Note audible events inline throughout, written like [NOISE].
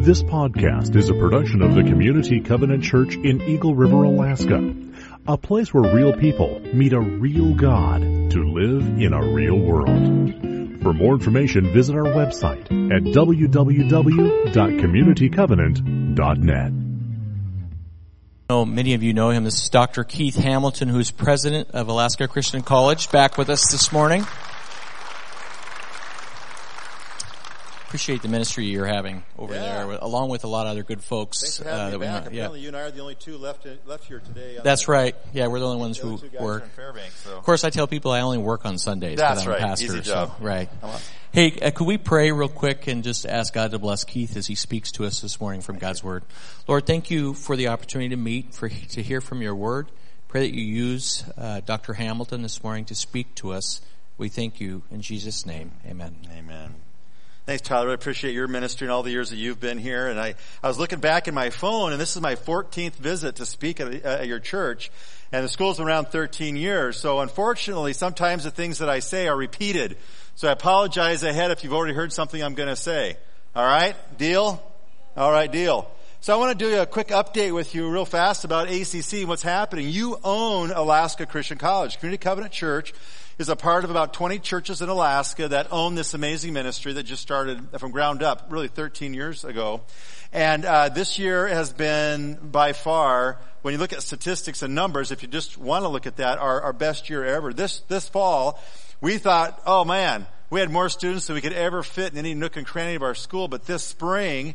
This podcast is a production of the Community Covenant Church in Eagle River, Alaska. A place where real people meet a real God to live in a real world. For more information, visit our website at www.communitycovenant.net. know, many of you know him. This is Dr. Keith Hamilton, who's president of Alaska Christian College, back with us this morning. Appreciate the ministry you're having over Yeah. there, along with a lot of other good folks. Thanks for having me that we back. know. Yeah, Apparently, you and I are the only two left left here today. that's the- right. Yeah, we're the only ones the who work. So. Of course, I tell people I only work on Sundays. That's I'm right. A pastor, Easy so- job. right. Hey, uh, could we pray real quick and just ask God to bless Keith as he speaks to us this morning from God's Word? Lord, thank you for the opportunity to meet, for to hear from your Word. Pray that you use uh, Dr. Hamilton this morning to speak to us. We thank you in Jesus' name. Amen. Amen. Thanks, Tyler. I appreciate your ministry and all the years that you've been here. And I, I was looking back in my phone, and this is my 14th visit to speak at, at your church. And the school's been around 13 years. So unfortunately, sometimes the things that I say are repeated. So I apologize ahead if you've already heard something I'm going to say. All right? Deal? All right, deal. So I want to do a quick update with you real fast about ACC and what's happening. You own Alaska Christian College. Community Covenant Church is a part of about 20 churches in Alaska that own this amazing ministry that just started from ground up, really 13 years ago. And uh, this year has been by far, when you look at statistics and numbers, if you just want to look at that, our, our best year ever. This this fall, we thought, oh man, we had more students than we could ever fit in any nook and cranny of our school. But this spring,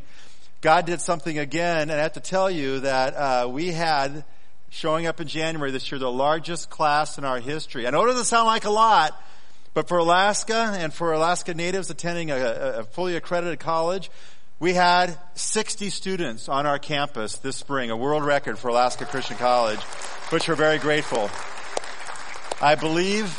God did something again, and I have to tell you that uh, we had showing up in January this year the largest class in our history. I know it doesn't sound like a lot, but for Alaska and for Alaska natives attending a, a fully accredited college, we had 60 students on our campus this spring, a world record for Alaska Christian College, which we're very grateful. I believe,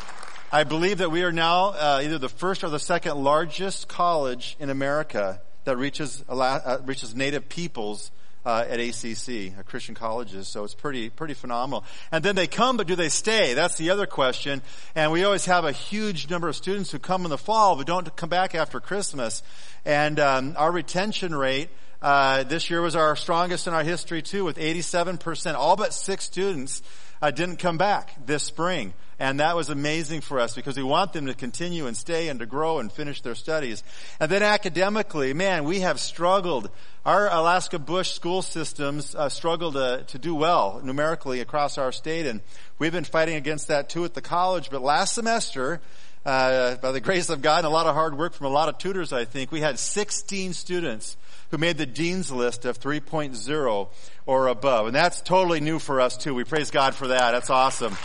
I believe that we are now uh, either the first or the second largest college in America that reaches uh, reaches Native peoples uh, at ACC, Christian colleges. So it's pretty pretty phenomenal. And then they come, but do they stay? That's the other question. And we always have a huge number of students who come in the fall but don't come back after Christmas. And um, our retention rate. Uh, this year was our strongest in our history too, with 87%. All but six students uh, didn't come back this spring. And that was amazing for us because we want them to continue and stay and to grow and finish their studies. And then academically, man, we have struggled. Our Alaska Bush school systems uh, struggle to, to do well numerically across our state. And we've been fighting against that too at the college. But last semester, uh, by the [LAUGHS] grace of God and a lot of hard work from a lot of tutors, I think, we had 16 students who made the dean's list of 3.0 or above. And that's totally new for us too. We praise God for that. That's awesome.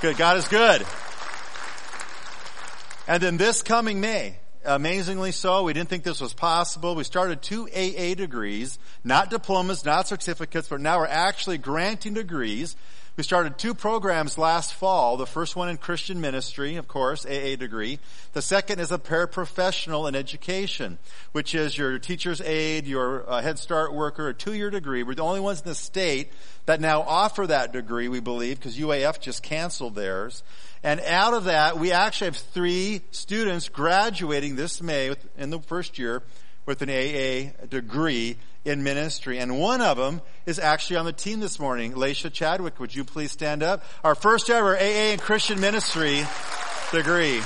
Good. God is good. And then this coming May, amazingly so, we didn't think this was possible. We started two AA degrees, not diplomas, not certificates, but now we're actually granting degrees. We started two programs last fall. The first one in Christian ministry, of course, AA degree. The second is a paraprofessional in education, which is your teacher's aide, your uh, Head Start worker, a two-year degree. We're the only ones in the state that now offer that degree, we believe, because UAF just canceled theirs. And out of that, we actually have three students graduating this May in the first year with an AA degree in ministry. And one of them is actually on the team this morning. Laisha Chadwick, would you please stand up? Our first ever AA in Christian ministry degree.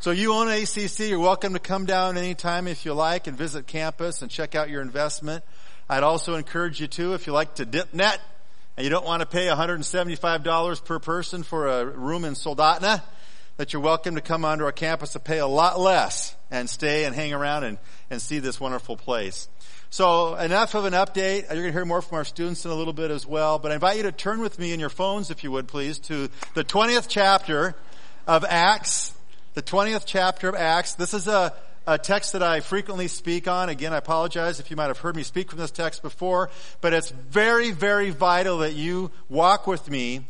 So you own ACC, you're welcome to come down anytime if you like and visit campus and check out your investment. I'd also encourage you to, if you like to dip net and you don't want to pay $175 per person for a room in Soldotna, that you're welcome to come onto our campus to pay a lot less and stay and hang around and, and see this wonderful place. So enough of an update. You're going to hear more from our students in a little bit as well. But I invite you to turn with me in your phones, if you would please, to the 20th chapter of Acts. The 20th chapter of Acts. This is a, a text that I frequently speak on. Again, I apologize if you might have heard me speak from this text before, but it's very, very vital that you walk with me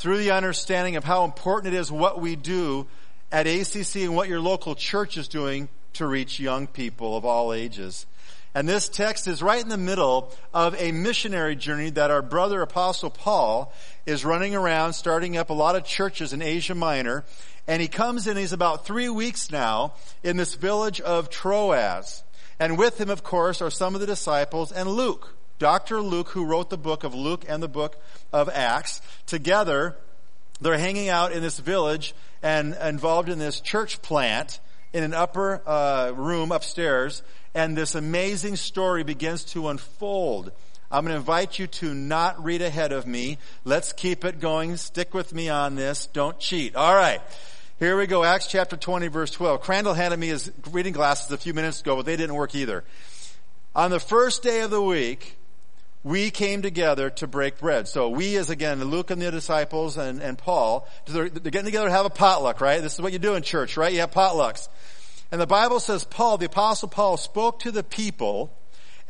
through the understanding of how important it is what we do at ACC and what your local church is doing to reach young people of all ages. And this text is right in the middle of a missionary journey that our brother Apostle Paul is running around, starting up a lot of churches in Asia Minor. And he comes in, he's about three weeks now in this village of Troas. And with him, of course, are some of the disciples and Luke. Dr. Luke, who wrote the book of Luke and the book of Acts. Together, they're hanging out in this village and involved in this church plant in an upper uh, room upstairs. And this amazing story begins to unfold. I'm going to invite you to not read ahead of me. Let's keep it going. Stick with me on this. Don't cheat. All right. Here we go. Acts chapter 20 verse 12. Crandall handed me his reading glasses a few minutes ago, but they didn't work either. On the first day of the week, we came together to break bread. So we as again, Luke and the disciples and, and Paul, they're, they're getting together to have a potluck, right? This is what you do in church, right? You have potlucks. And the Bible says Paul, the apostle Paul spoke to the people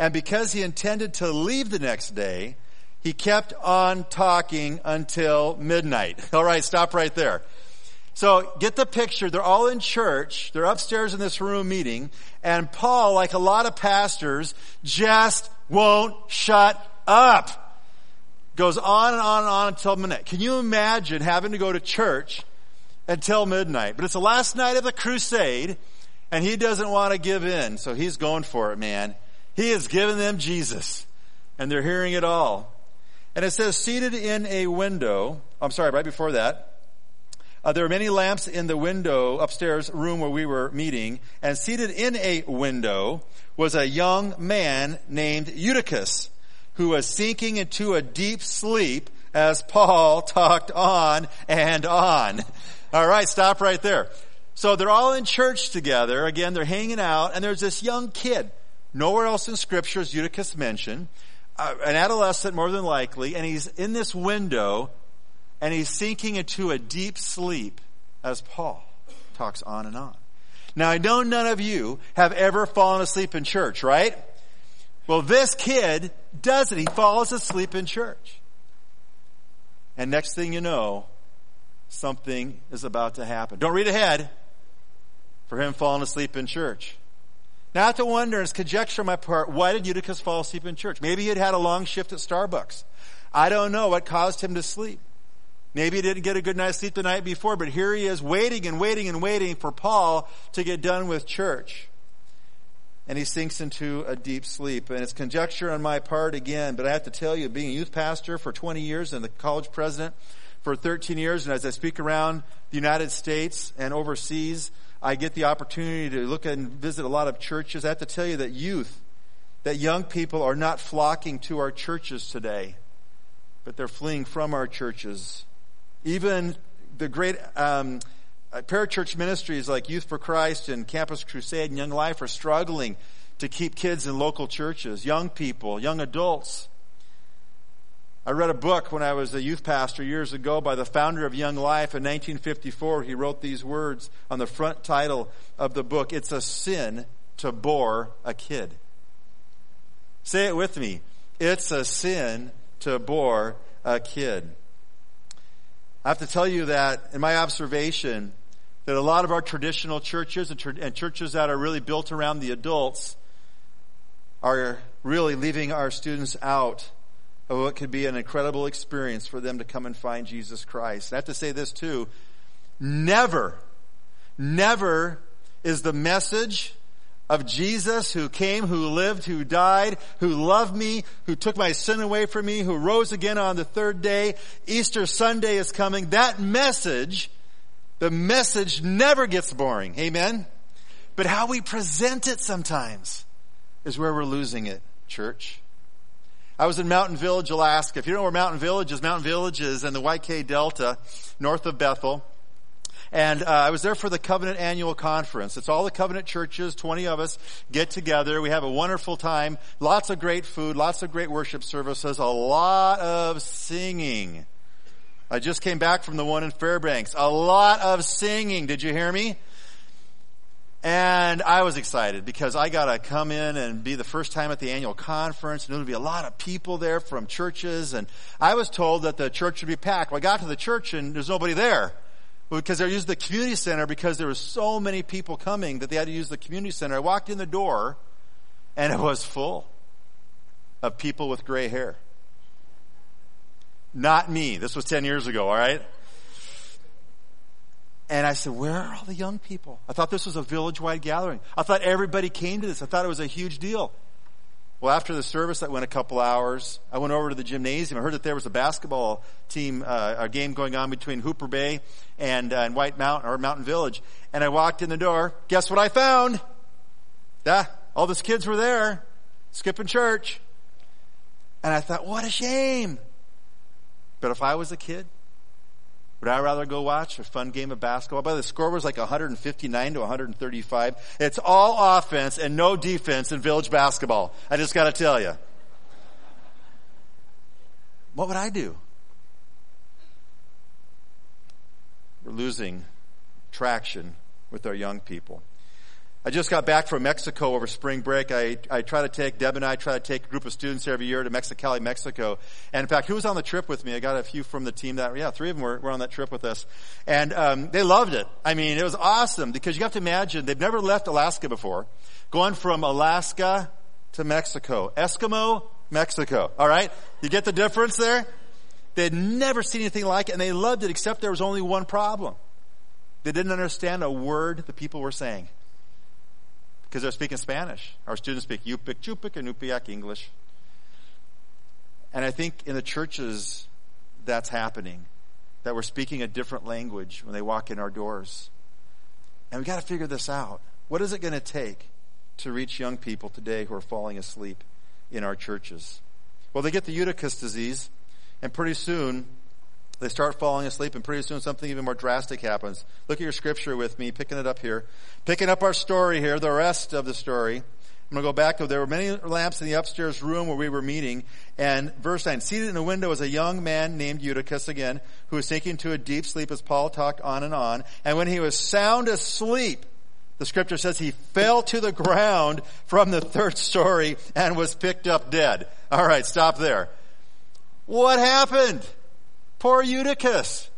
and because he intended to leave the next day, he kept on talking until midnight. [LAUGHS] All right, stop right there. So get the picture. They're all in church. They're upstairs in this room meeting. And Paul, like a lot of pastors, just won't shut up. Goes on and on and on until midnight. Can you imagine having to go to church until midnight? But it's the last night of the crusade and he doesn't want to give in. So he's going for it, man. He has given them Jesus and they're hearing it all. And it says seated in a window. I'm sorry, right before that. Uh, there were many lamps in the window upstairs room where we were meeting, and seated in a window was a young man named Eutychus, who was sinking into a deep sleep as Paul [LAUGHS] talked on and on. All right, stop right there. So they're all in church together. Again, they're hanging out, and there's this young kid. Nowhere else in Scripture is Eutychus mentioned. Uh, an adolescent, more than likely, and he's in this window and he's sinking into a deep sleep as Paul talks on and on. Now I know none of you have ever fallen asleep in church, right? Well, this kid does it. He falls asleep in church. And next thing you know, something is about to happen. Don't read ahead for him falling asleep in church. Now I have to wonder, it's conjecture on my part, why did Eutychus fall asleep in church? Maybe he had had a long shift at Starbucks. I don't know what caused him to sleep. Maybe he didn't get a good night's sleep the night before, but here he is waiting and waiting and waiting for Paul to get done with church. And he sinks into a deep sleep. And it's conjecture on my part again, but I have to tell you, being a youth pastor for 20 years and the college president for 13 years, and as I speak around the United States and overseas, I get the opportunity to look and visit a lot of churches. I have to tell you that youth, that young people are not flocking to our churches today, but they're fleeing from our churches even the great um, uh, parachurch ministries like Youth for Christ and Campus Crusade and Young Life are struggling to keep kids in local churches, young people, young adults. I read a book when I was a youth pastor years ago by the founder of Young Life in 1954. He wrote these words on the front title of the book. It's a sin to bore a kid. Say it with me. It's a sin to bore a kid. I have to tell you that in my observation, that a lot of our traditional churches and, tr- and churches that are really built around the adults are really leaving our students out of what could be an incredible experience for them to come and find Jesus Christ. I have to say this too. Never, never is the message of Jesus who came, who lived, who died, who loved me, who took my sin away from me, who rose again on the third day. Easter Sunday is coming. That message, the message never gets boring. Amen? But how we present it sometimes is where we're losing it, church. I was in Mountain Village, Alaska. If you don't know where Mountain Village is, Mountain Village is in the YK Delta, north of Bethel. And uh, I was there for the Covenant Annual Conference. It's all the Covenant churches, 20 of us get together. We have a wonderful time. Lots of great food, lots of great worship services, a lot of singing. I just came back from the one in Fairbanks. A lot of singing. Did you hear me? And I was excited because I got to come in and be the first time at the annual conference, and there would be a lot of people there from churches. And I was told that the church would be packed. Well, I got to the church and there's nobody there because they used the community center because there were so many people coming that they had to use the community center. I walked in the door and it was full of people with gray hair. Not me. This was 10 years ago, all right? And I said, where are all the young people? I thought this was a village-wide gathering. I thought everybody came to this. I thought it was a huge deal. Well, after the service, that went a couple hours. I went over to the gymnasium. I heard that there was a basketball team, uh, a game going on between Hooper Bay and, uh, and White Mountain or Mountain Village. And I walked in the door. Guess what I found? Ah, all those kids were there, skipping church. And I thought, what a shame. But if I was a kid, would I rather go watch a fun game of basketball? By the score was like 159 to 135. It's all offense and no defense in village basketball. I just gotta tell you. What would I do? We're losing traction with our young people. I just got back from Mexico over spring break. I, I try to take, Deb and I try to take a group of students every year to Mexicali, Mexico. And in fact, who was on the trip with me? I got a few from the team that, yeah, three of them were, were on that trip with us. And, um, they loved it. I mean, it was awesome because you have to imagine they've never left Alaska before. Going from Alaska to Mexico. Eskimo, Mexico. Alright? You get the difference there? They'd never seen anything like it and they loved it except there was only one problem. They didn't understand a word the people were saying because they're speaking Spanish. Our students speak Yupik, Chupik, and Nupiak English. And I think in the churches that's happening, that we're speaking a different language when they walk in our doors. And we got to figure this out. What is it going to take to reach young people today who are falling asleep in our churches? Well, they get the Eutychus disease, and pretty soon they start falling asleep and pretty soon something even more drastic happens. Look at your scripture with me, picking it up here. Picking up our story here, the rest of the story. I'm going to go back there were many lamps in the upstairs room where we were meeting. And verse 9, seated in a window was a young man named Eutychus again, who was sinking to a deep sleep as Paul talked on and on. And when he was sound asleep, the scripture says he fell to the ground from the third story and was picked up dead. All right, stop there. What happened? Poor Eutychus.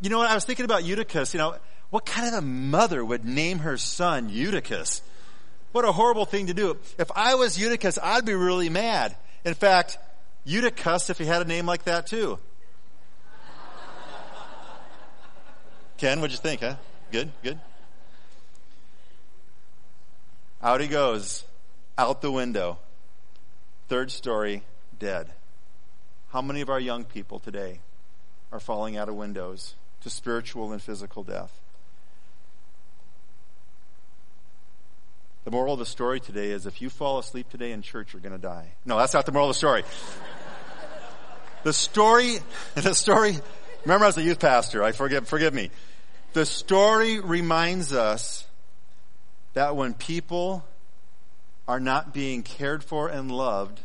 You know what? I was thinking about Eutychus. You know, what kind of a mother would name her son Eutychus? What a horrible thing to do. If I was Eutychus, I'd be really mad. In fact, Eutychus if he had a name like that too. Ken, what'd you think, huh? Good, good. Out he goes, out the window. Third story, dead. How many of our young people today are falling out of windows to spiritual and physical death. The moral of the story today is if you fall asleep today in church, you're going to die. No, that's not the moral of the story. the story, the story, remember as a youth pastor, I forgive, forgive me. The story reminds us that when people are not being cared for and loved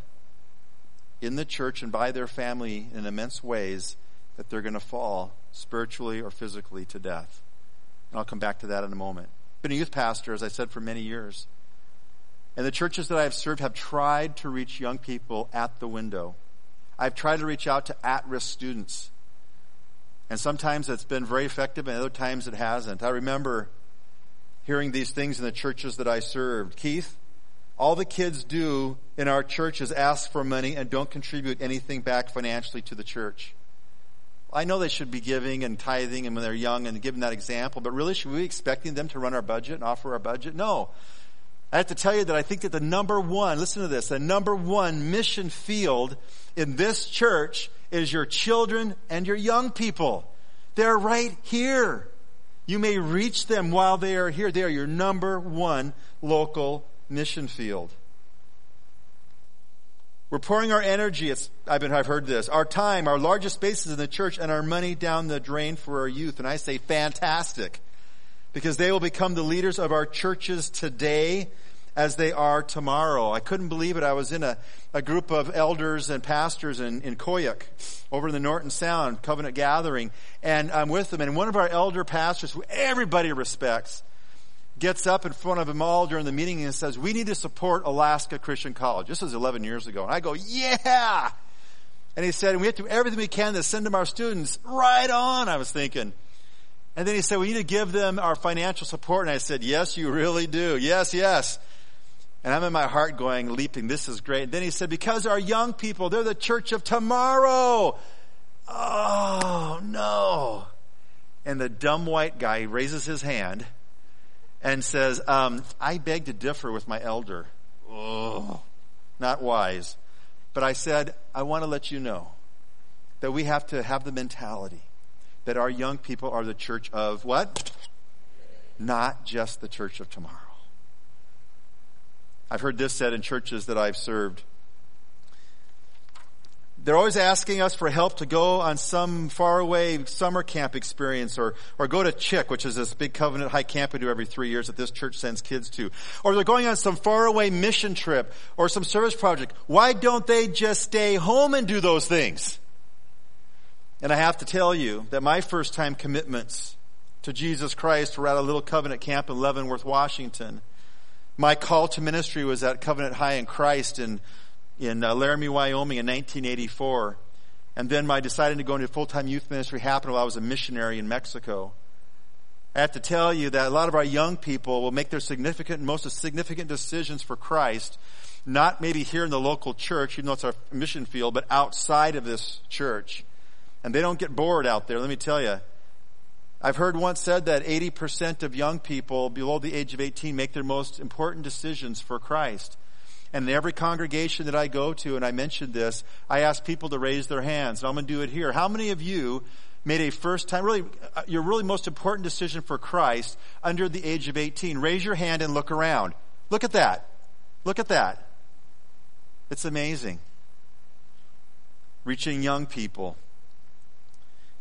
in the church and by their family in immense ways, that they're going to fall spiritually or physically to death. And I'll come back to that in a moment. I've Been a youth pastor, as I said, for many years. And the churches that I've served have tried to reach young people at the window. I've tried to reach out to at-risk students. And sometimes it's been very effective and other times it hasn't. I remember hearing these things in the churches that I served. Keith, all the kids do in our church is ask for money and don't contribute anything back financially to the church. I know they should be giving and tithing and when they're young and giving that example, but really should we be expecting them to run our budget and offer our budget? No. I have to tell you that I think that the number one, listen to this, the number one mission field in this church is your children and your young people. They're right here. You may reach them while they are here. They are your number one local mission field. We're pouring our energy, it's, I've been, I've heard this, our time, our largest spaces in the church, and our money down the drain for our youth. And I say fantastic. Because they will become the leaders of our churches today as they are tomorrow. I couldn't believe it. I was in a, a group of elders and pastors in, in Koyuk over in the Norton Sound Covenant Gathering, and I'm with them. And one of our elder pastors, who everybody respects, gets up in front of them all during the meeting and says, we need to support Alaska Christian College. This was 11 years ago. And I go, yeah! And he said, we have to do everything we can to send them our students. Right on, I was thinking. And then he said, we need to give them our financial support. And I said, yes, you really do. Yes, yes. And I'm in my heart going, leaping, this is great. And then he said, because our young people, they're the church of tomorrow. Oh, no. And the dumb white guy raises his hand and says, um, I beg to differ with my elder. Oh, not wise. But I said, I want to let you know that we have to have the mentality that our young people are the church of what? Not just the church of tomorrow. I've heard this said in churches that I've served. They're always asking us for help to go on some faraway summer camp experience or, or go to CHIC, which is this big covenant high camp we do every three years that this church sends kids to. Or they're going on some faraway mission trip or some service project. Why don't they just stay home and do those things? And I have to tell you that my first time commitments to Jesus Christ were at a little covenant camp in Leavenworth, Washington. My call to ministry was at Covenant High in Christ in in uh, Laramie, Wyoming in 1984. And then my deciding to go into full-time youth ministry happened while I was a missionary in Mexico. I have to tell you that a lot of our young people will make their significant, most significant decisions for Christ, not maybe here in the local church, even though it's our mission field, but outside of this church. And they don't get bored out there, let me tell you. I've heard once said that 80% of young people below the age of 18 make their most important decisions for Christ. And in every congregation that I go to, and I mentioned this, I ask people to raise their hands. And I'm going to do it here. How many of you made a first time, really, uh, your really most important decision for Christ under the age of 18? Raise your hand and look around. Look at that. Look at that. It's amazing. Reaching young people.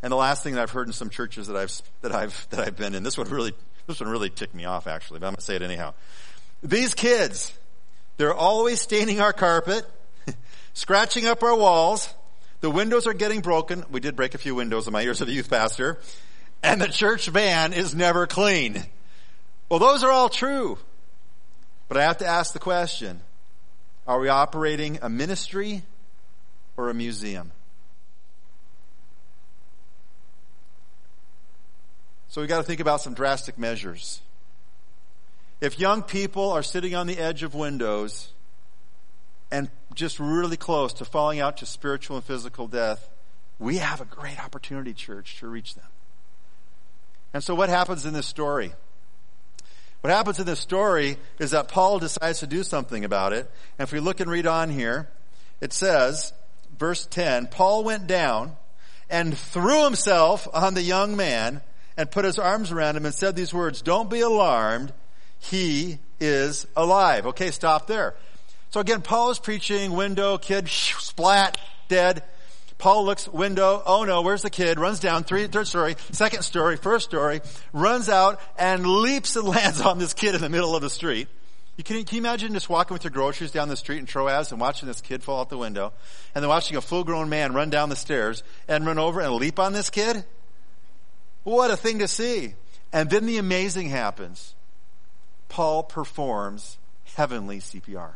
And the last thing that I've heard in some churches that I've, that I've, that I've been in, this one really, this one really ticked me off actually, but I'm going to say it anyhow. These kids, they're always staining our carpet, [LAUGHS] scratching up our walls. The windows are getting broken. We did break a few windows in my years as a youth pastor. And the church van is never clean. Well, those are all true. But I have to ask the question, are we operating a ministry or a museum? So we got to think about some drastic measures. If young people are sitting on the edge of windows and just really close to falling out to spiritual and physical death, we have a great opportunity, church, to reach them. And so what happens in this story? What happens in this story is that Paul decides to do something about it. And if we look and read on here, it says, verse 10, Paul went down and threw himself on the young man and put his arms around him and said these words, don't be alarmed. He is alive. Okay, stop there. So again, Paul is preaching, window, kid, splat, dead. Paul looks, window, oh no, where's the kid? Runs down, three, third story, second story, first story, runs out and leaps and [LAUGHS] lands on this kid in the middle of the street. You can, can you imagine just walking with your groceries down the street in Troas and watching this kid fall out the window and then watching a full grown man run down the stairs and run over and leap on this kid? What a thing to see. And then the amazing happens. Paul performs heavenly CPR.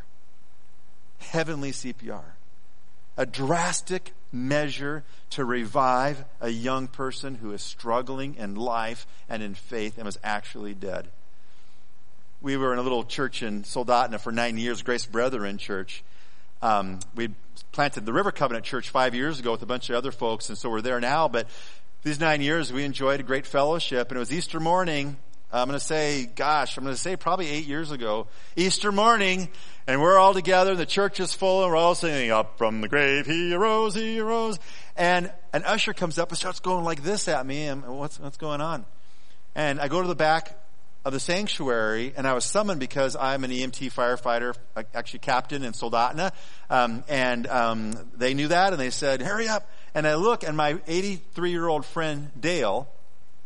Heavenly CPR. A drastic measure to revive a young person who is struggling in life and in faith and was actually dead. We were in a little church in Soldotna for nine years, Grace Brethren Church. Um, we planted the River Covenant Church five years ago with a bunch of other folks, and so we're there now. But these nine years, we enjoyed a great fellowship, and it was Easter morning, I'm going to say, gosh, I'm going to say probably eight years ago, Easter morning, and we're all together, and the church is full, and we're all singing, up from the grave, he arose, he arose. And an usher comes up and starts going like this at me, and what's, what's going on? And I go to the back of the sanctuary, and I was summoned because I'm an EMT firefighter, actually captain in Soldotna, um, and um, they knew that, and they said, hurry up. And I look, and my 83 year old friend Dale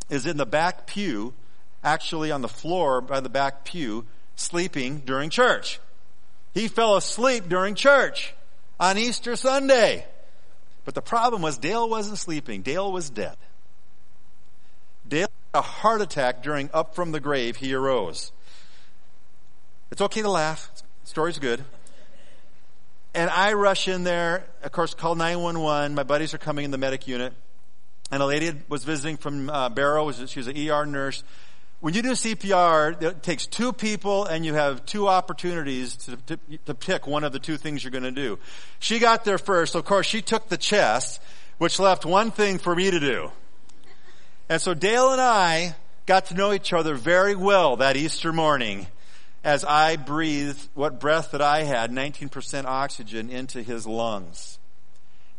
is in the back pew, actually on the floor by the back pew sleeping during church. He fell asleep during church on Easter Sunday. But the problem was Dale wasn't sleeping. Dale was dead. Dale had a heart attack during Up from the Grave. He arose. It's okay to laugh. The story's good. And I rush in there, of course, call 911. My buddies are coming in the medic unit. And a lady was visiting from uh, Barrow. She was an ER nurse. When you do CPR, it takes two people and you have two opportunities to, to, to pick one of the two things you're going to do. She got there first. So of course, she took the chest, which left one thing for me to do. And so Dale and I got to know each other very well that Easter morning as I breathed what breath that I had, 19% oxygen, into his lungs.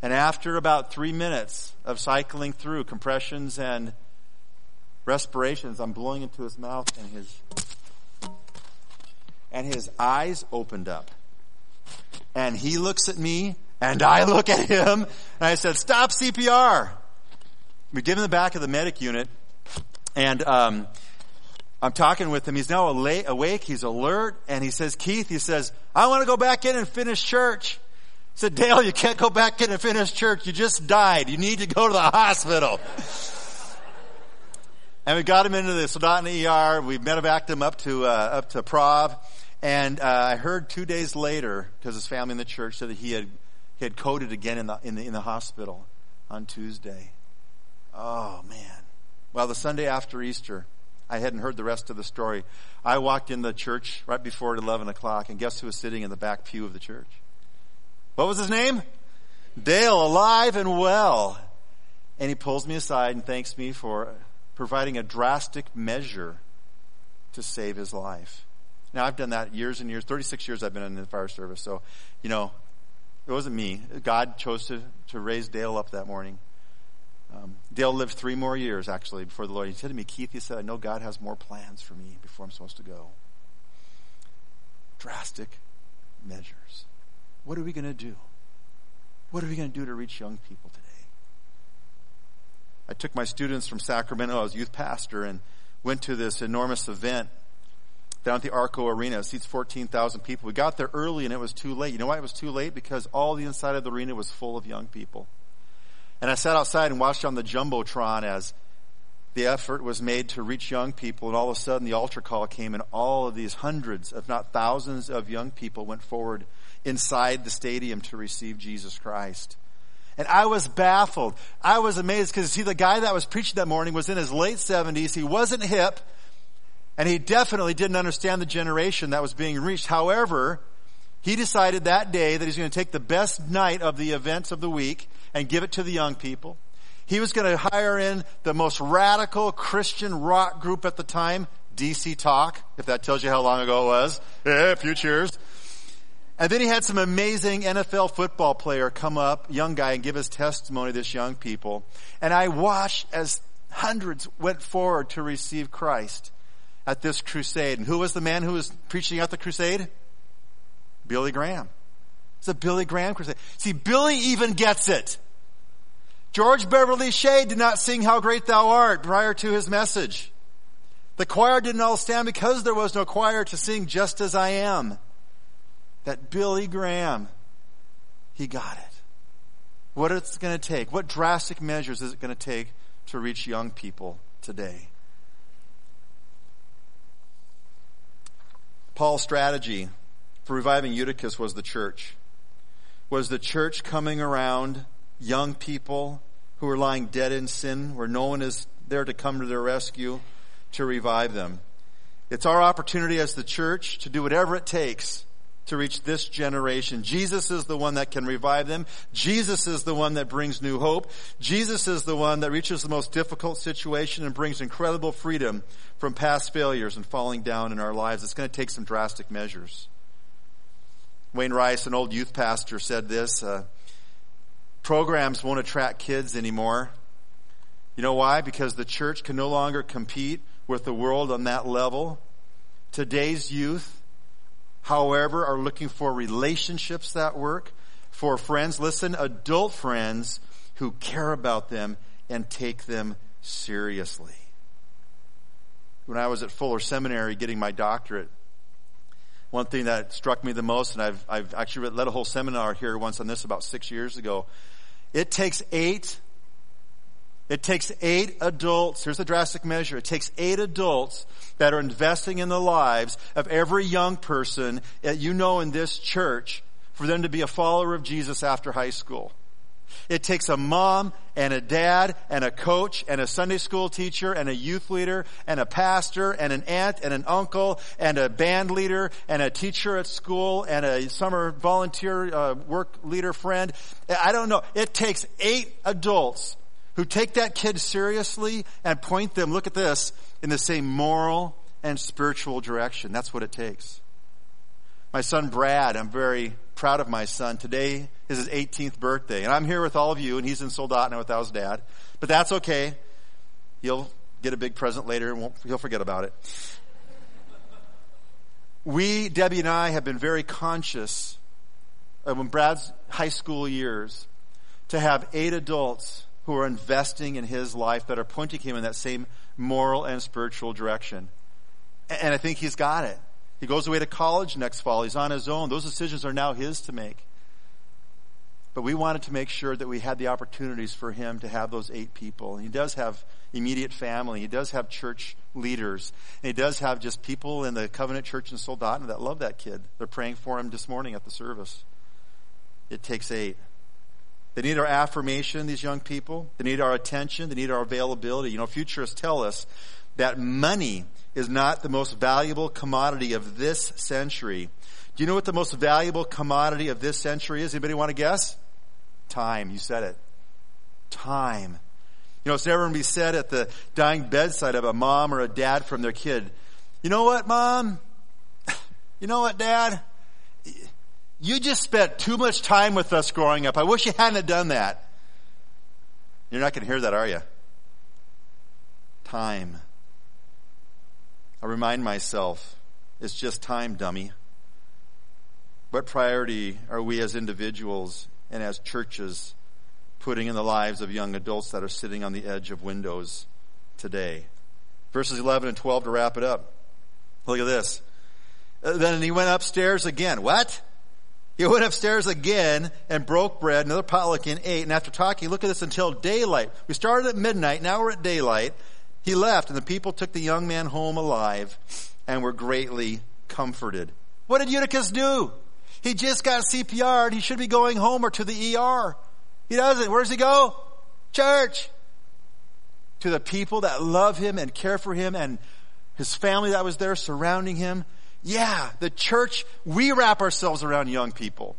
And after about three minutes of cycling through compressions and respirations, I'm blowing into his mouth and his, and his eyes opened up. And he looks at me and I look at him and I said, stop CPR. We get him the back of the medic unit and, um, I'm talking with him. He's now awake. He's alert. And he says, Keith, he says, I want to go back in and finish church. I said, Dale, you can't go back in and finish church. You just died. You need to go to the hospital. And we got him into the Soldotna ER. We medevaced him up to, uh, up to Prov. And, uh, I heard two days later, because his family in the church said that he had, he had coded again in the, in the, in the hospital on Tuesday. Oh man. Well, the Sunday after Easter, I hadn't heard the rest of the story. I walked in the church right before 11 o'clock, and guess who was sitting in the back pew of the church? What was his name? Dale, alive and well. And he pulls me aside and thanks me for providing a drastic measure to save his life. Now I've done that years and years, 36 years I've been in the fire service. So, you know, it wasn't me. God chose to, to raise Dale up that morning. Um, Dale lived three more years actually before the Lord. He said to me, Keith, he said, I know God has more plans for me before I'm supposed to go. Drastic measures. What are we going to do? What are we going to do to reach young people today? I took my students from Sacramento, I was youth pastor, and went to this enormous event down at the Arco Arena. It seats 14,000 people. We got there early and it was too late. You know why it was too late? Because all the inside of the arena was full of young people. And I sat outside and watched on the Jumbotron as the effort was made to reach young people and all of a sudden the altar call came and all of these hundreds, if not thousands of young people went forward inside the stadium to receive Jesus Christ. And I was baffled. I was amazed because see the guy that was preaching that morning was in his late seventies. He wasn't hip and he definitely didn't understand the generation that was being reached. However, he decided that day that he's going to take the best night of the events of the week and give it to the young people. He was going to hire in the most radical Christian rock group at the time, DC Talk, if that tells you how long ago it was. Yeah, a few cheers. And then he had some amazing NFL football player come up, young guy, and give his testimony to this young people. And I watched as hundreds went forward to receive Christ at this crusade. And who was the man who was preaching at the crusade? Billy Graham. It's a Billy Graham crusade. See, Billy even gets it. George Beverly Shea did not sing How Great Thou Art prior to his message. The choir didn't all stand because there was no choir to sing Just As I Am. That Billy Graham, he got it. What it's going to take, what drastic measures is it going to take to reach young people today? Paul's strategy for reviving Eutychus was the church was the church coming around young people who were lying dead in sin, where no one is there to come to their rescue to revive them. It's our opportunity as the church to do whatever it takes to reach this generation. Jesus is the one that can revive them. Jesus is the one that brings new hope. Jesus is the one that reaches the most difficult situation and brings incredible freedom from past failures and falling down in our lives. It's going to take some drastic measures. Wayne Rice, an old youth pastor, said this uh, programs won't attract kids anymore. You know why? Because the church can no longer compete with the world on that level. Today's youth, however, are looking for relationships that work, for friends, listen, adult friends who care about them and take them seriously. When I was at Fuller Seminary getting my doctorate, one thing that struck me the most, and I've, I've actually led a whole seminar here once on this about six years ago. It takes eight, it takes eight adults, here's a drastic measure, it takes eight adults that are investing in the lives of every young person that you know in this church for them to be a follower of Jesus after high school. It takes a mom and a dad and a coach and a Sunday school teacher and a youth leader and a pastor and an aunt and an uncle and a band leader and a teacher at school and a summer volunteer uh, work leader friend. I don't know. It takes eight adults who take that kid seriously and point them, look at this, in the same moral and spiritual direction. That's what it takes. My son Brad, I'm very proud of my son. Today is his 18th birthday, and I'm here with all of you, and he's in Soldotna without his dad. But that's okay. He'll get a big present later, and he'll forget about it. We, Debbie and I, have been very conscious of when Brad's high school years to have eight adults who are investing in his life that are pointing him in that same moral and spiritual direction. And I think he's got it. He goes away to college next fall. He's on his own. Those decisions are now his to make. But we wanted to make sure that we had the opportunities for him to have those eight people. He does have immediate family. He does have church leaders. And he does have just people in the Covenant Church in Soldotna that love that kid. They're praying for him this morning at the service. It takes eight. They need our affirmation, these young people. They need our attention. They need our availability. You know, futurists tell us that money is not the most valuable commodity of this century. Do you know what the most valuable commodity of this century is? Anybody want to guess? Time. You said it. Time. You know, it's never going to be said at the dying bedside of a mom or a dad from their kid. You know what, mom? [LAUGHS] You know what, dad? You just spent too much time with us growing up. I wish you hadn't done that. You're not going to hear that, are you? Time. I remind myself, it's just time, dummy. What priority are we as individuals and as churches putting in the lives of young adults that are sitting on the edge of windows today? Verses 11 and 12 to wrap it up. Look at this. Then he went upstairs again. What? He went upstairs again and broke bread. Another potluck and ate. And after talking, look at this until daylight. We started at midnight. Now we're at daylight. He left, and the people took the young man home alive and were greatly comforted. What did Eutychus do? He just got CPR'd. He should be going home or to the ER. He doesn't. Where does he go? Church. To the people that love him and care for him and his family that was there surrounding him. Yeah, the church, we wrap ourselves around young people.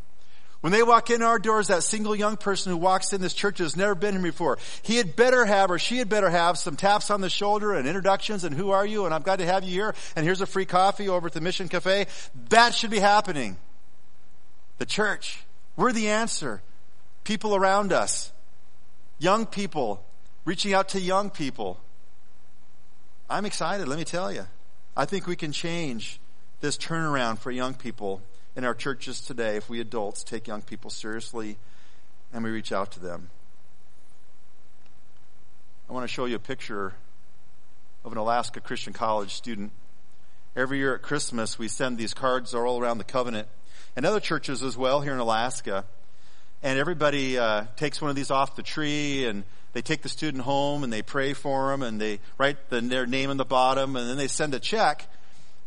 When they walk in our doors, that single young person who walks in this church has never been here before. He had better have, or she had better have, some taps on the shoulder and introductions and who are you and I'm glad to have you here and here's a free coffee over at the Mission Cafe. That should be happening. The church. We're the answer. People around us. Young people. Reaching out to young people. I'm excited, let me tell you. I think we can change this turnaround for young people in our churches today if we adults take young people seriously and we reach out to them. I want to show you a picture of an Alaska Christian College student. Every year at Christmas, we send these cards all around the covenant and other churches as well here in Alaska. And everybody uh, takes one of these off the tree and they take the student home and they pray for them and they write the, their name on the bottom and then they send a check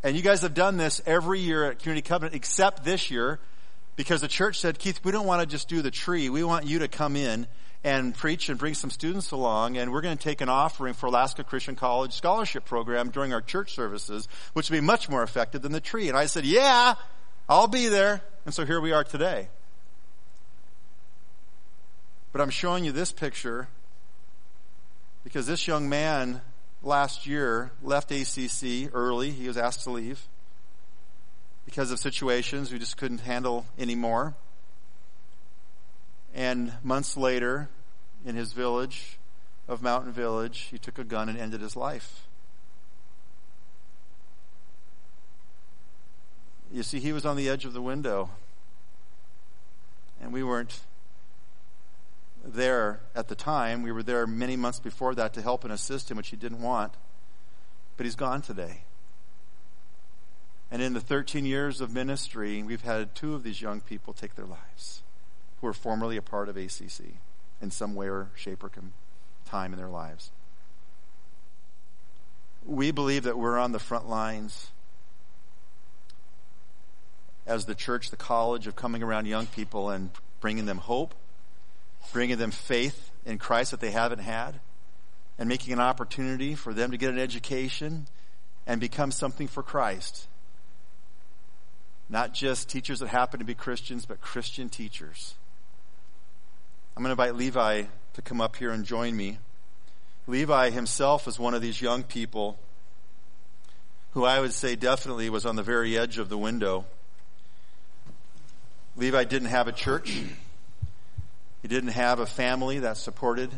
and you guys have done this every year at Community Covenant except this year because the church said, Keith, we don't want to just do the tree. We want you to come in and preach and bring some students along. And we're going to take an offering for Alaska Christian College scholarship program during our church services, which would be much more effective than the tree. And I said, yeah, I'll be there. And so here we are today. But I'm showing you this picture because this young man last year left ACC early. He was asked to leave because of situations we just couldn't handle anymore. And months later, in his village of Mountain Village, he took a gun and ended his life. You see, he was on the edge of the window, and we weren't there at the time. We were there many months before that to help and assist him, which he didn't want. But he's gone today. And in the 13 years of ministry, we've had two of these young people take their lives who were formerly a part of ACC in some way or shape or time in their lives. We believe that we're on the front lines as the church, the college of coming around young people and bringing them hope bringing them faith in Christ that they haven't had, and making an opportunity for them to get an education and become something for Christ. Not just teachers that happen to be Christians, but Christian teachers. I'm going to invite Levi to come up here and join me. Levi himself is one of these young people who I would say definitely was on the very edge of the window. Levi didn't have a church. He didn't have a family that supported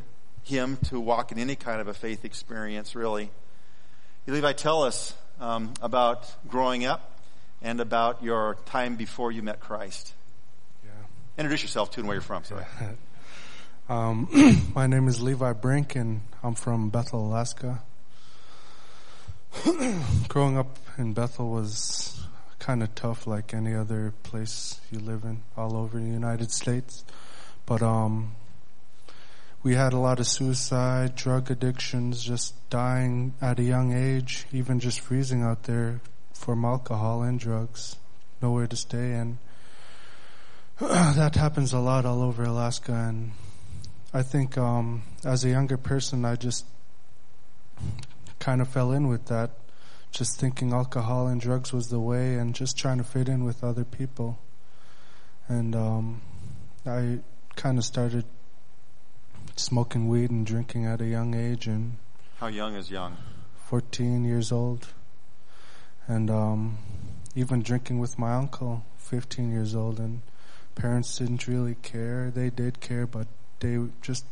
him to walk in any kind of a faith experience, really. Levi, tell us um, about growing up and about your time before you met Christ. Yeah. Introduce yourself too and where you're from. Sorry. [LAUGHS] Um, [CLEARS THROAT] my name is Levi Brink, and I'm from Bethel, Alaska. [CLEARS THROAT] Growing up in Bethel was kind of tough, like any other place you live in, all over the United States. But um, we had a lot of suicide, drug addictions, just dying at a young age, even just freezing out there from alcohol and drugs, nowhere to stay, and [CLEARS THROAT] that happens a lot all over Alaska. And I think um, as a younger person, I just kind of fell in with that, just thinking alcohol and drugs was the way, and just trying to fit in with other people. And um, I kind of started smoking weed and drinking at a young age, and How young is young? 14 years old, and um, even drinking with my uncle, 15 years old, and parents didn't really care. They did care, but they just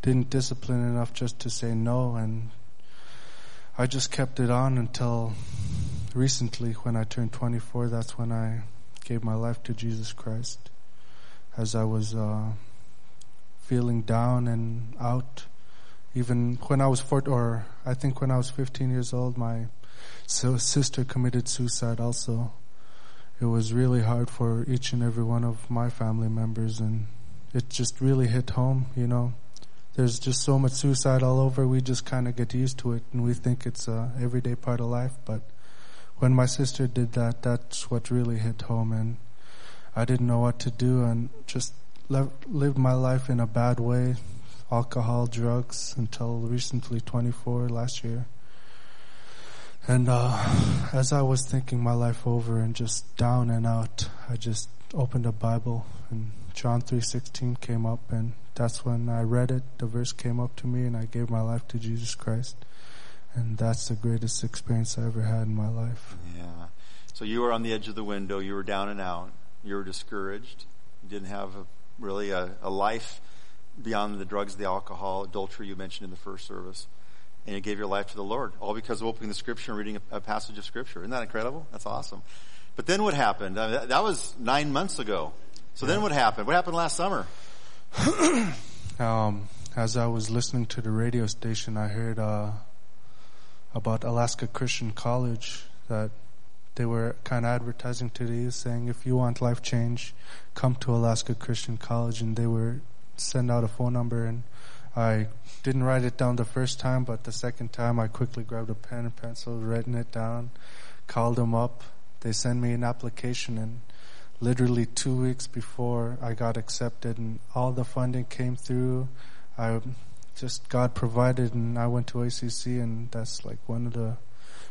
didn't discipline enough just to say no, and I just kept it on until recently when I turned 24. That's when I gave my life to Jesus Christ, as I was uh, feeling down and out even when I was four, or I think when I was 15 years old, my sister committed suicide also. It was really hard for each and every one of my family members and it just really hit home, you know. There's just so much suicide all over, we just kind of get used to it and we think it's a everyday part of life, but when my sister did that, that's what really hit home and I didn't know what to do and just lived my life in a bad way, alcohol, drugs until recently 24 last year. And uh, as I was thinking my life over and just down and out, I just opened a Bible and John 3:16 came up and that's when I read it. The verse came up to me and I gave my life to Jesus Christ. And that's the greatest experience I ever had in my life. Yeah. So you were on the edge of the window. You were down and out. You were discouraged. You didn't have a, really a, a life beyond the drugs, the alcohol, adultery you mentioned in the first service. And you gave your life to the Lord, all because of opening the scripture and reading a, a passage of scripture. Isn't that incredible? That's awesome. But then what happened? Uh, that, that, was nine months ago. So yeah. then what happened? What happened last summer? [COUGHS] um, as I was listening to the radio station, I heard uh, about Alaska Christian College that they were kind of advertising to the youth saying, if you want life change, come to Alaska Christian College. And they were send out a phone number and I didn't write it down the first time, but the second time I quickly grabbed a pen and pencil, written it down, called them up. They sent me an application and literally two weeks before I got accepted and all the funding came through. I just God provided and I went to ACC and that's like one of the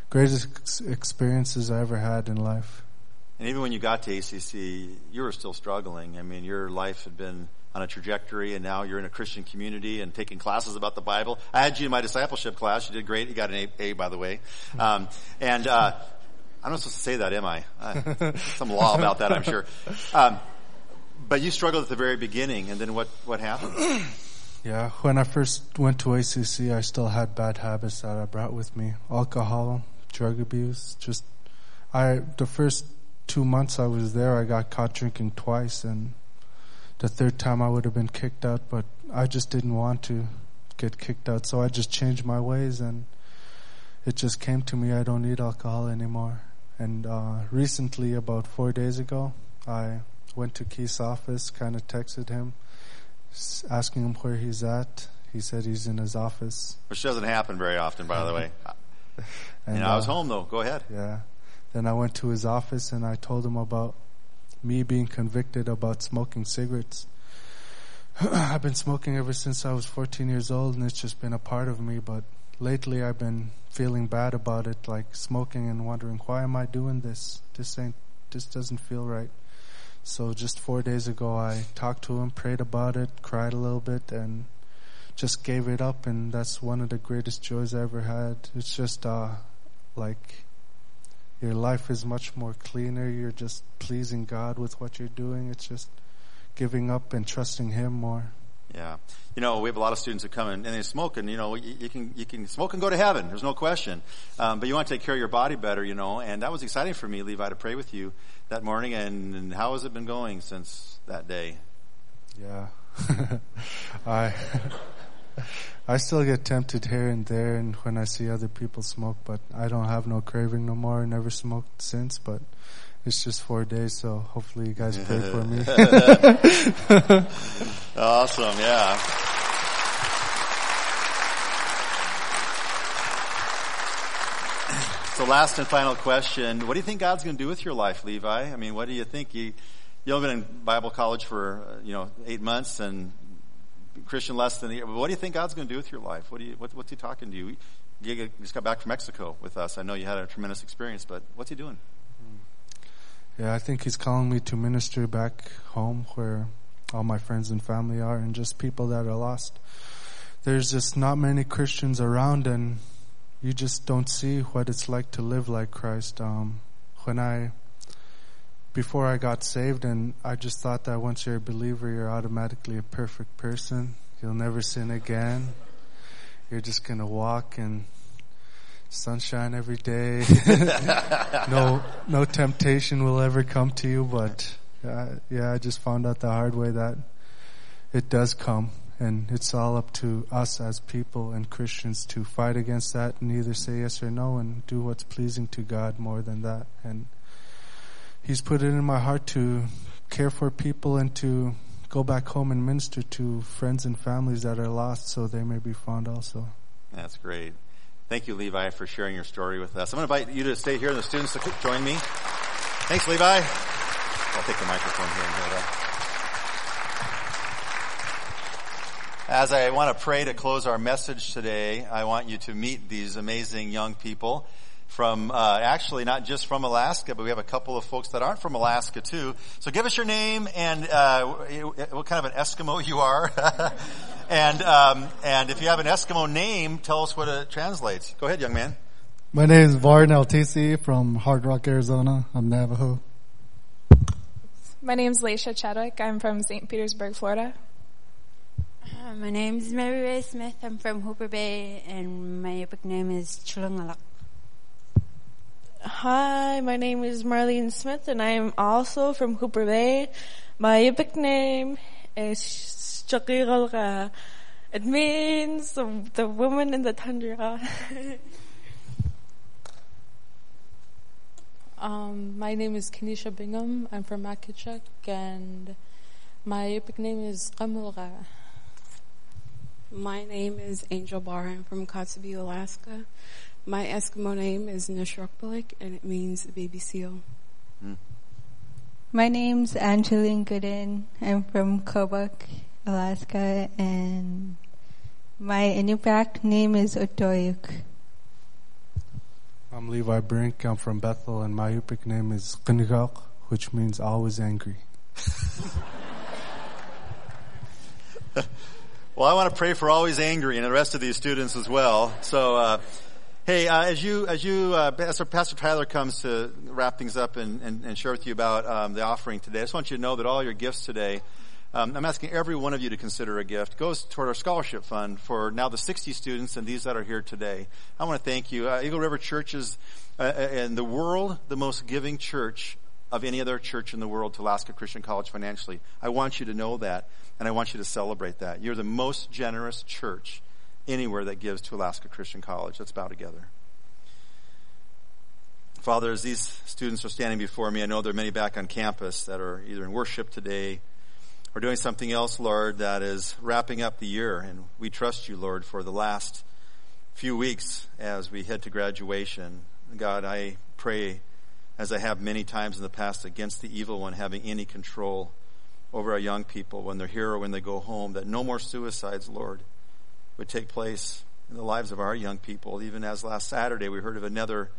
greatest experiences I ever had in life. And even when you got to ACC, you were still struggling. I mean, your life had been on a trajectory and now you're in a Christian community and taking classes about the Bible. I had you in my discipleship class. You did great. You got an A, a by the way. Um, and, uh, I'm not supposed to say that, am I? Uh, some law about that, I'm sure. Um, but you struggled at the very beginning and then what, what happened? [CLEARS THROAT] Yeah, when I first went to ACC, I still had bad habits that I brought with me. Alcohol, drug abuse, just, I, the first two months I was there, I got caught drinking twice and the third time I would have been kicked out, but I just didn't want to get kicked out. So I just changed my ways and it just came to me I don't need alcohol anymore. And uh, recently, about four days ago, I went to Keith's office, kind of texted him, asking him where he's at. He said he's in his office. Which doesn't happen very often, by the way. [LAUGHS] and, I was uh, home though. Go ahead. Yeah. Then I went to his office and I told him about me being convicted about smoking cigarettes. [CLEARS THROAT] I've been smoking ever since I was 14 years old and it's just been a part of me, but lately I've been feeling bad about it, like smoking and wondering, why am I doing this? This ain't, this doesn't feel right. So just four days ago I talked to him, prayed about it, cried a little bit and just gave it up, and that's one of the greatest joys I ever had. It's just uh, like your life is much more cleaner. You're just pleasing God with what you're doing. It's just giving up and trusting Him more. Yeah. You know, we have a lot of students who come in and they smoke and, you know, you, you can, you can smoke and go to heaven. There's no question. Um, but you want to take care of your body better, you know, and that was exciting for me, Levi, to pray with you that morning. And, and how has it been going since that day? Yeah. [LAUGHS] I, [LAUGHS] I still get tempted here and there and when I see other people smoke, but I don't have no craving no more. I never smoked since, but it's just four days, so hopefully you guys pray for me. [LAUGHS] awesome, yeah. So last and final question. What do you think God's going to do with your life, Levi? I mean, what do you think? You, you've been in Bible college for, uh, you know, eight months and Christian less than a year. What do you think God's going to do with your life? What do you, what, what's he talking to you? You just got back from Mexico with us. I know you had a tremendous experience, but what's he doing? Yeah, I think he's calling me to minister back home where all my friends and family are and just people that are lost. There's just not many Christians around and you just don't see what it's like to live like Christ. Um, when I, before I got saved and I just thought that once you're a believer, you're automatically a perfect person. You'll never sin again. You're just gonna walk in sunshine every day. [LAUGHS] no, no temptation will ever come to you, but uh, yeah, I just found out the hard way that it does come. And it's all up to us as people and Christians to fight against that and either say yes or no and do what's pleasing to God more than that. And He's put it in my heart to care for people and to go back home and minister to friends and families that are lost so they may be found also. That's great. Thank you, Levi, for sharing your story with us. I'm going to invite you to stay here and the students to join me. Thanks, Levi. I'll take the microphone here and that. As I want to pray to close our message today, I want you to meet these amazing young people from, uh, actually not just from Alaska, but we have a couple of folks that aren't from Alaska too. So give us your name and, uh, what kind of an Eskimo [LAUGHS] you are. [LAUGHS] And um, and if you have an Eskimo name, tell us what it translates. Go ahead, young man. My name is Varn LTC from Hard Rock, Arizona. I'm Navajo. My name is Laisha Chadwick. I'm from St. Petersburg, Florida. Uh, my name is Mary Ray Smith. I'm from Hooper Bay, and my Yupik name is Chulungalak. Hi, my name is Marlene Smith, and I'm also from Hooper Bay. My Yupik name is Shakiralga. It means the, the woman in the tundra. [LAUGHS] um, my name is Kenisha Bingham. I'm from Makichuk, and my Yupik name is Qamulga. My name is Angel Barr. I'm from Kotzebue, Alaska. My Eskimo name is Nishrukbalik, and it means baby seal. Hmm. My name's Angeline Gooden. I'm from Kobuk, Alaska, and my Inupiaq name is Otoyuk. I'm Levi Brink. I'm from Bethel, and my Yupik name is Qinigaq, which means always angry. [LAUGHS] well, I want to pray for always angry and the rest of these students as well. So, uh, hey, uh, as you as you uh, as Pastor Tyler comes to wrap things up and, and, and share with you about um, the offering today, I just want you to know that all your gifts today um, I'm asking every one of you to consider a gift. goes toward our scholarship fund for now the 60 students and these that are here today. I want to thank you. Uh, Eagle River Church is uh, uh, in the world the most giving church of any other church in the world to Alaska Christian College financially. I want you to know that, and I want you to celebrate that. You're the most generous church anywhere that gives to Alaska Christian College. Let's bow together. Father, as these students are standing before me, I know there are many back on campus that are either in worship today we're doing something else, Lord, that is wrapping up the year. And we trust you, Lord, for the last few weeks as we head to graduation. God, I pray, as I have many times in the past, against the evil one having any control over our young people when they're here or when they go home, that no more suicides, Lord, would take place in the lives of our young people. Even as last Saturday we heard of another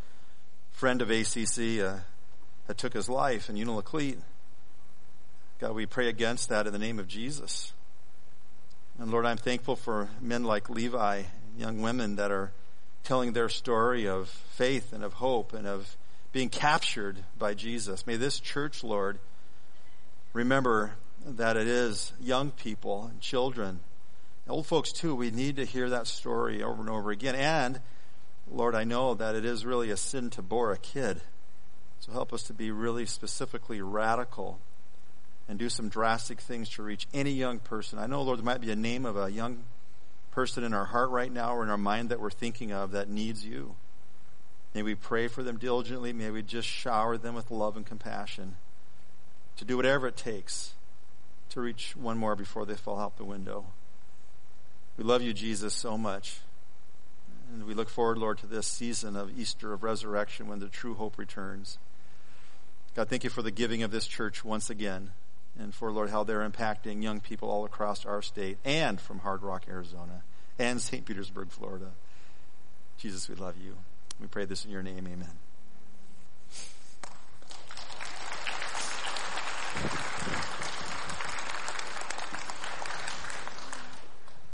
friend of ACC uh, that took his life in Unalakleet. God, we pray against that in the name of Jesus. And Lord, I'm thankful for men like Levi, young women that are telling their story of faith and of hope and of being captured by Jesus. May this church, Lord, remember that it is young people and children, old folks too. We need to hear that story over and over again. And, Lord, I know that it is really a sin to bore a kid. So help us to be really specifically radical and do some drastic things to reach any young person. I know, Lord, there might be a name of a young person in our heart right now or in our mind that we're thinking of that needs you. May we pray for them diligently. May we just shower them with love and compassion to do whatever it takes to reach one more before they fall out the window. We love you, Jesus, so much. And we look forward, Lord, to this season of Easter, of resurrection, when the true hope returns. God, thank you for the giving of this church once again, and for, Lord, how they're impacting young people all across our state and from Hard Rock, Arizona, and St. Petersburg, Florida. Jesus, we love you. We pray this in your name. Amen. Thank you.